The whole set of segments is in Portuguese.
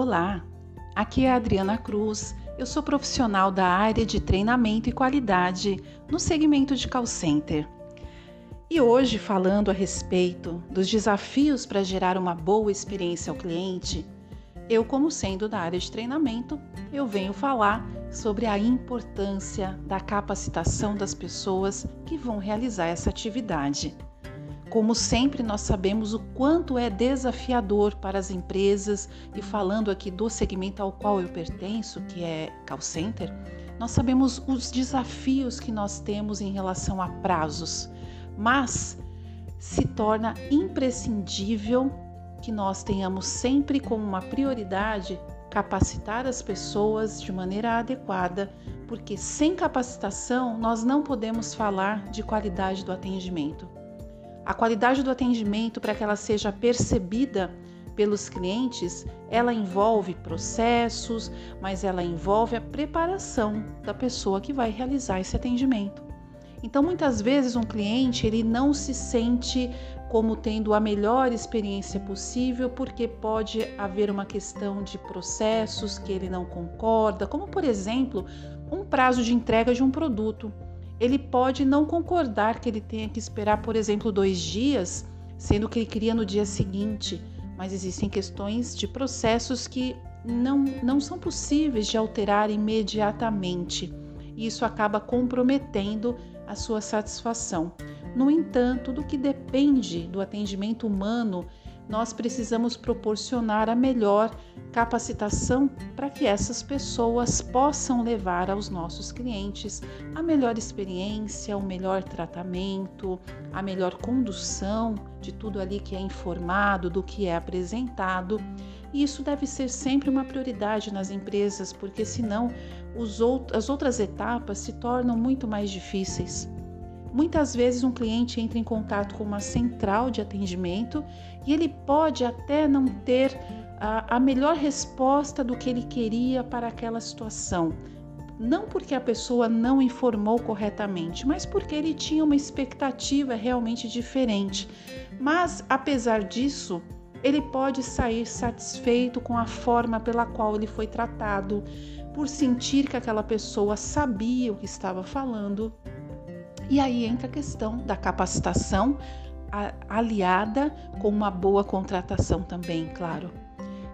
Olá, aqui é a Adriana Cruz. Eu sou profissional da área de treinamento e qualidade no segmento de call center. E hoje, falando a respeito dos desafios para gerar uma boa experiência ao cliente, eu, como sendo da área de treinamento, eu venho falar sobre a importância da capacitação das pessoas que vão realizar essa atividade. Como sempre, nós sabemos o quanto é desafiador para as empresas, e falando aqui do segmento ao qual eu pertenço, que é call center, nós sabemos os desafios que nós temos em relação a prazos, mas se torna imprescindível que nós tenhamos sempre como uma prioridade capacitar as pessoas de maneira adequada, porque sem capacitação nós não podemos falar de qualidade do atendimento. A qualidade do atendimento, para que ela seja percebida pelos clientes, ela envolve processos, mas ela envolve a preparação da pessoa que vai realizar esse atendimento. Então, muitas vezes um cliente ele não se sente como tendo a melhor experiência possível, porque pode haver uma questão de processos que ele não concorda, como por exemplo, um prazo de entrega de um produto ele pode não concordar que ele tenha que esperar, por exemplo, dois dias, sendo que ele queria no dia seguinte, mas existem questões de processos que não, não são possíveis de alterar imediatamente. E isso acaba comprometendo a sua satisfação. No entanto, do que depende do atendimento humano nós precisamos proporcionar a melhor capacitação para que essas pessoas possam levar aos nossos clientes a melhor experiência, o melhor tratamento, a melhor condução de tudo ali que é informado, do que é apresentado. E isso deve ser sempre uma prioridade nas empresas, porque senão as outras etapas se tornam muito mais difíceis. Muitas vezes um cliente entra em contato com uma central de atendimento e ele pode até não ter a, a melhor resposta do que ele queria para aquela situação. Não porque a pessoa não informou corretamente, mas porque ele tinha uma expectativa realmente diferente. Mas, apesar disso, ele pode sair satisfeito com a forma pela qual ele foi tratado, por sentir que aquela pessoa sabia o que estava falando e aí entra a questão da capacitação aliada com uma boa contratação também, claro.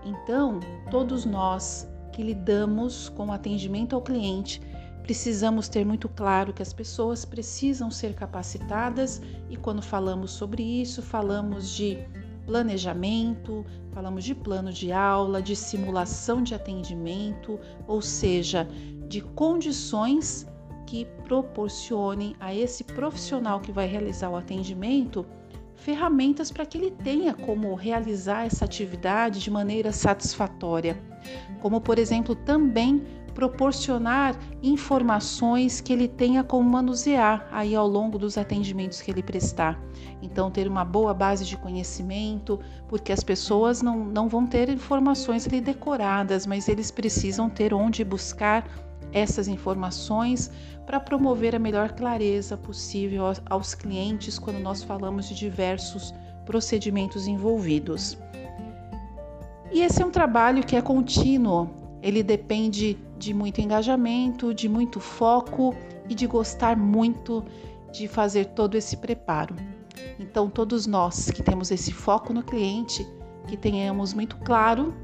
Então, todos nós que lidamos com atendimento ao cliente, precisamos ter muito claro que as pessoas precisam ser capacitadas e quando falamos sobre isso, falamos de planejamento, falamos de plano de aula, de simulação de atendimento, ou seja, de condições que proporcionem a esse profissional que vai realizar o atendimento ferramentas para que ele tenha como realizar essa atividade de maneira satisfatória, como por exemplo também proporcionar informações que ele tenha como manusear aí ao longo dos atendimentos que ele prestar. Então, ter uma boa base de conhecimento, porque as pessoas não, não vão ter informações ali decoradas, mas eles precisam ter onde buscar essas informações para promover a melhor clareza possível aos clientes quando nós falamos de diversos procedimentos envolvidos. E esse é um trabalho que é contínuo, ele depende de muito engajamento, de muito foco e de gostar muito de fazer todo esse preparo. Então, todos nós que temos esse foco no cliente, que tenhamos muito claro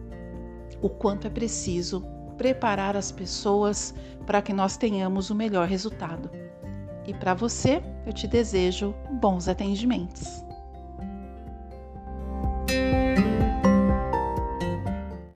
o quanto é preciso preparar as pessoas para que nós tenhamos o melhor resultado. E para você, eu te desejo bons atendimentos.